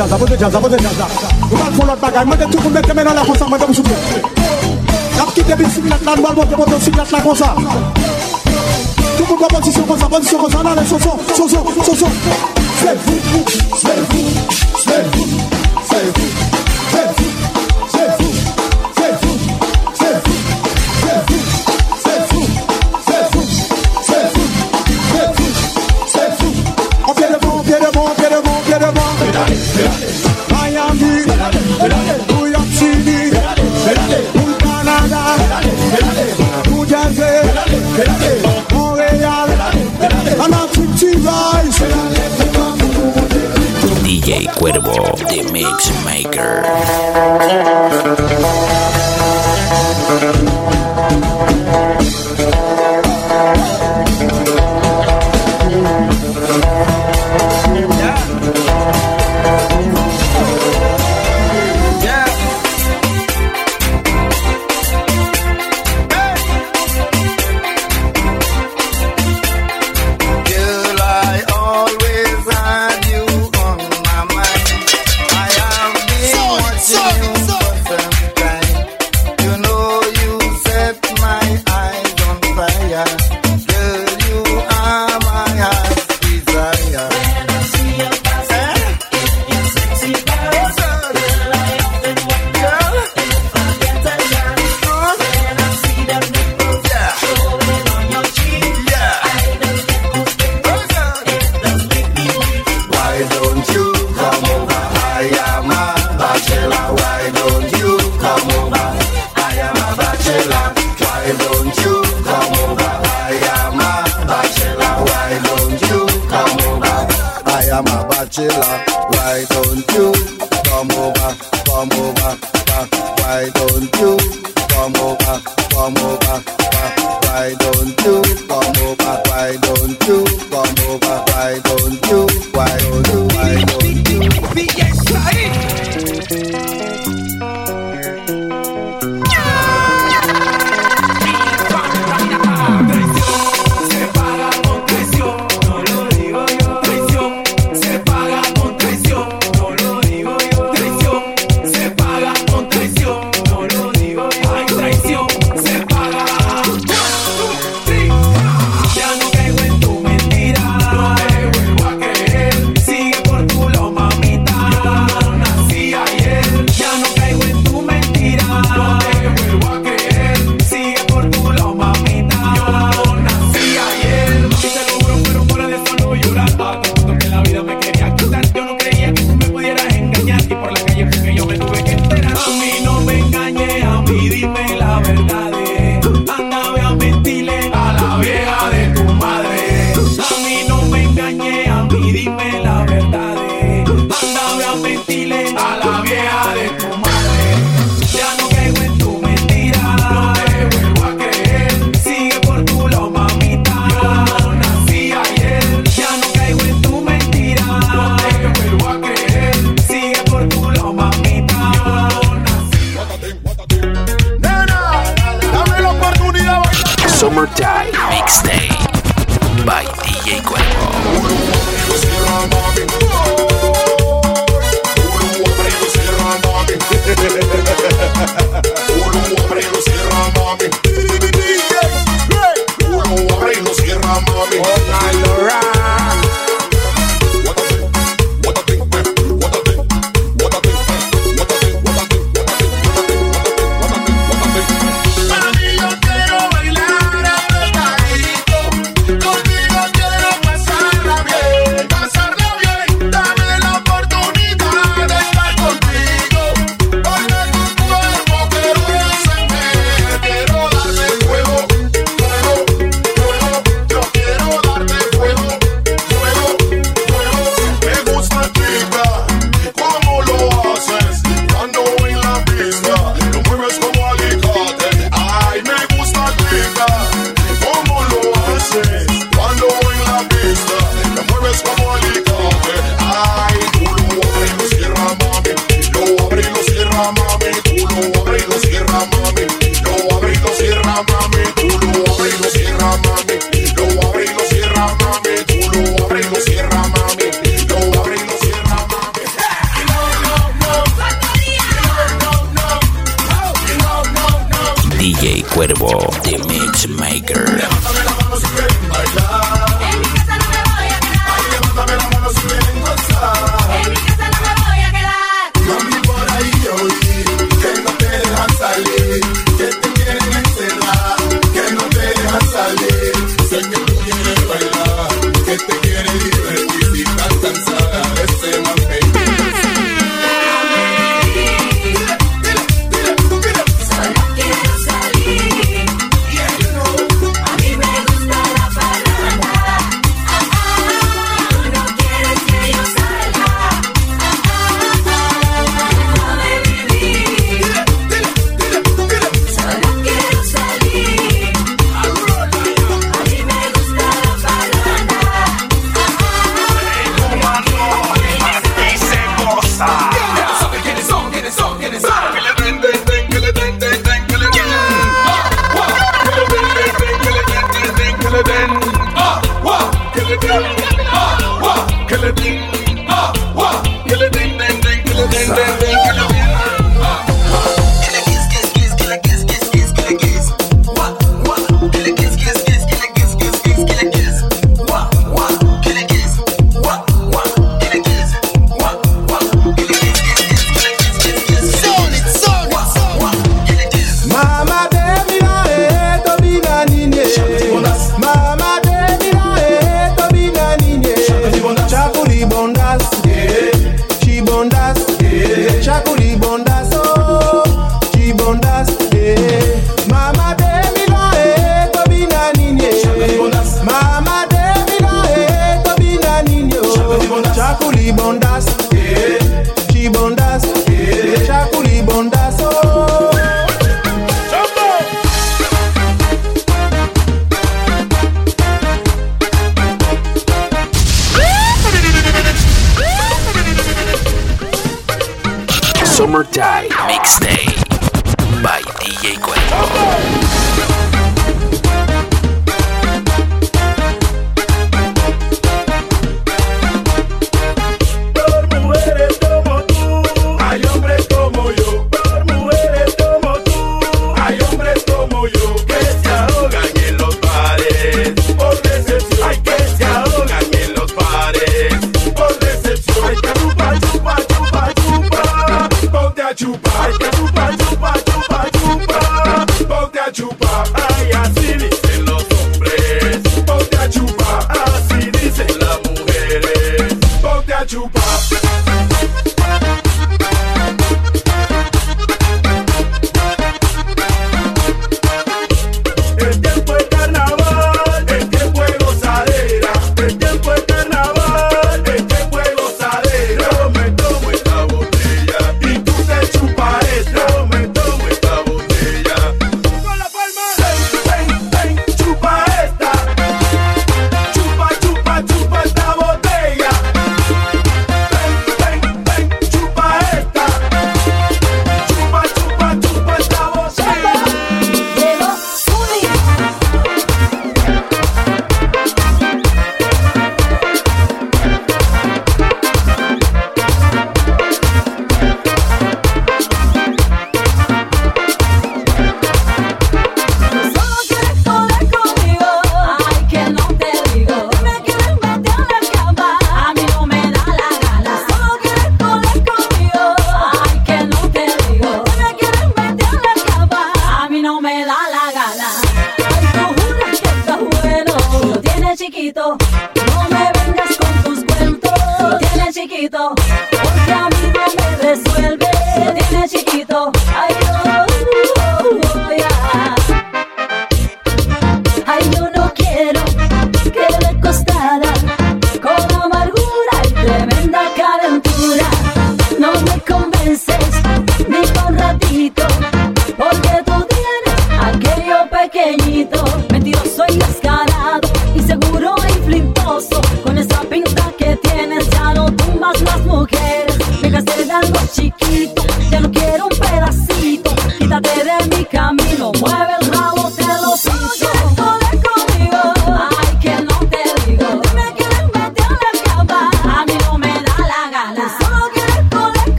jazz, abode jazz, abode jazz la Ou bal fon lot bagay, mwen de tou pou mette men an la konsa, mwen de msoupe Nap ki debil siglet la, nou al monte monte siglet la konsa. Tou pou gwa posisyon konsa, posisyon konsa, nan le son son, son son, son son Sve vou, sve vou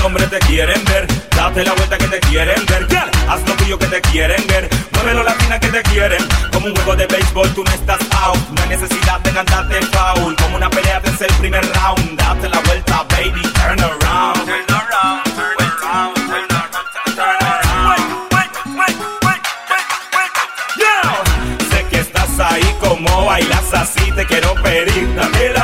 hombres te quieren ver. Date la vuelta que te quieren ver. Girl, haz lo tuyo que te quieren ver. Muévelo latina que te quieren. Como un juego de béisbol, tú no estás out. No hay necesidad de cantarte foul. Como una pelea desde el primer round. Date la vuelta, baby. Turn around. Turn around. Turn around. Turn around. Turn around. Wait, wait, wait, yeah. Sé que estás Ahí como bailas así te quiero pedir, dame la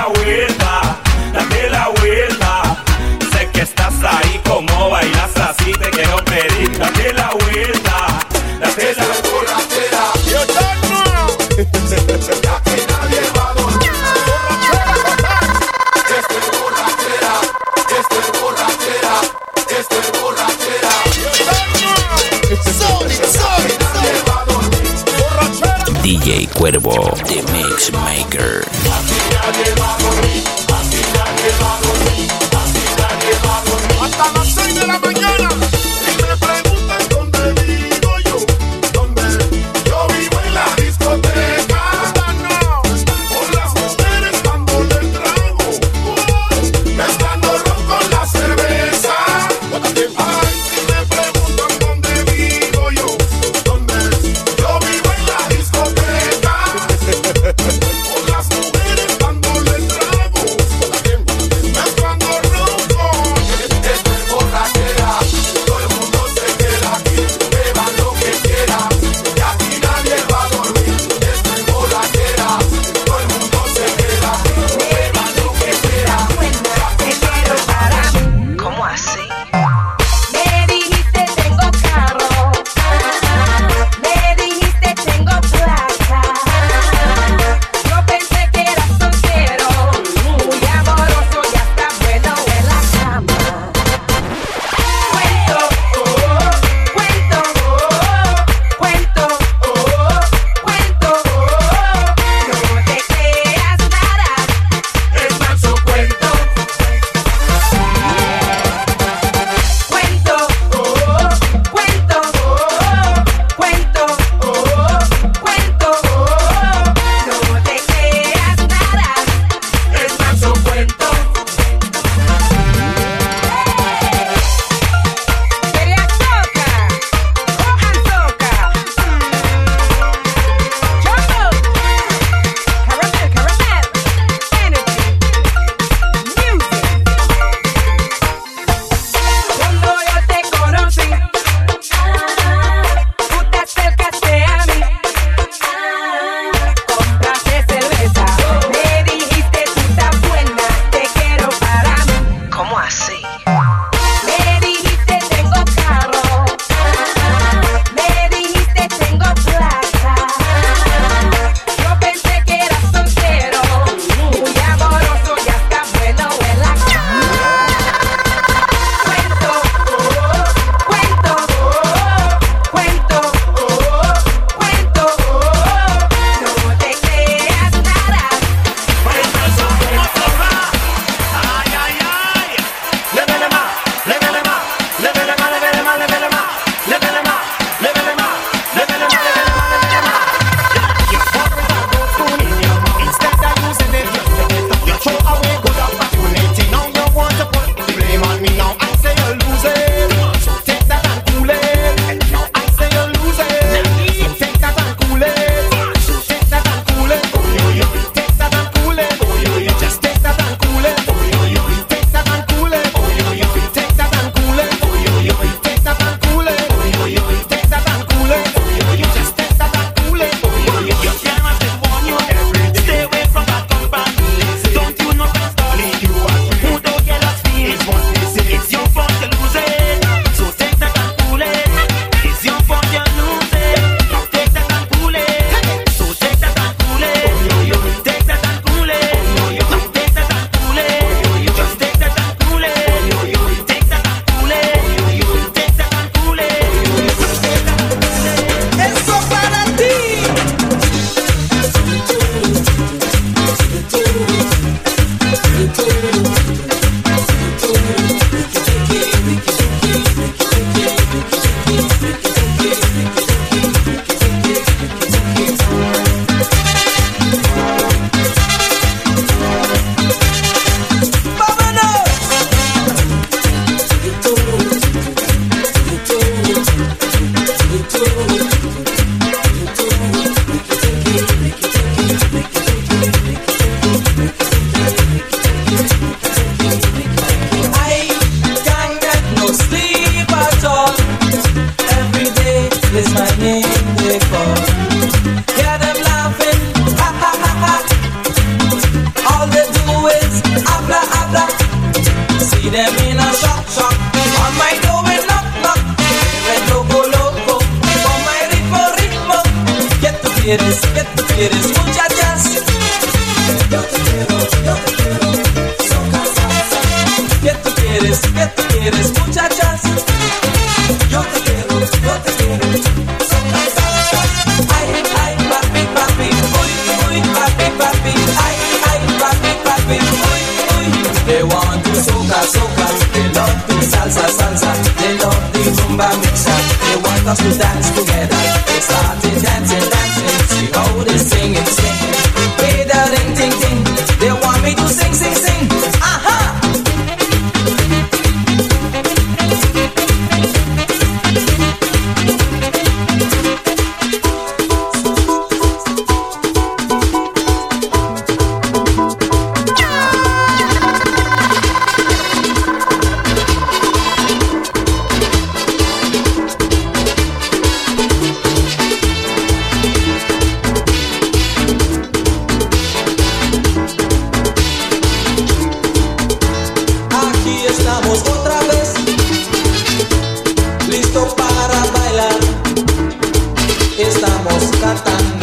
understand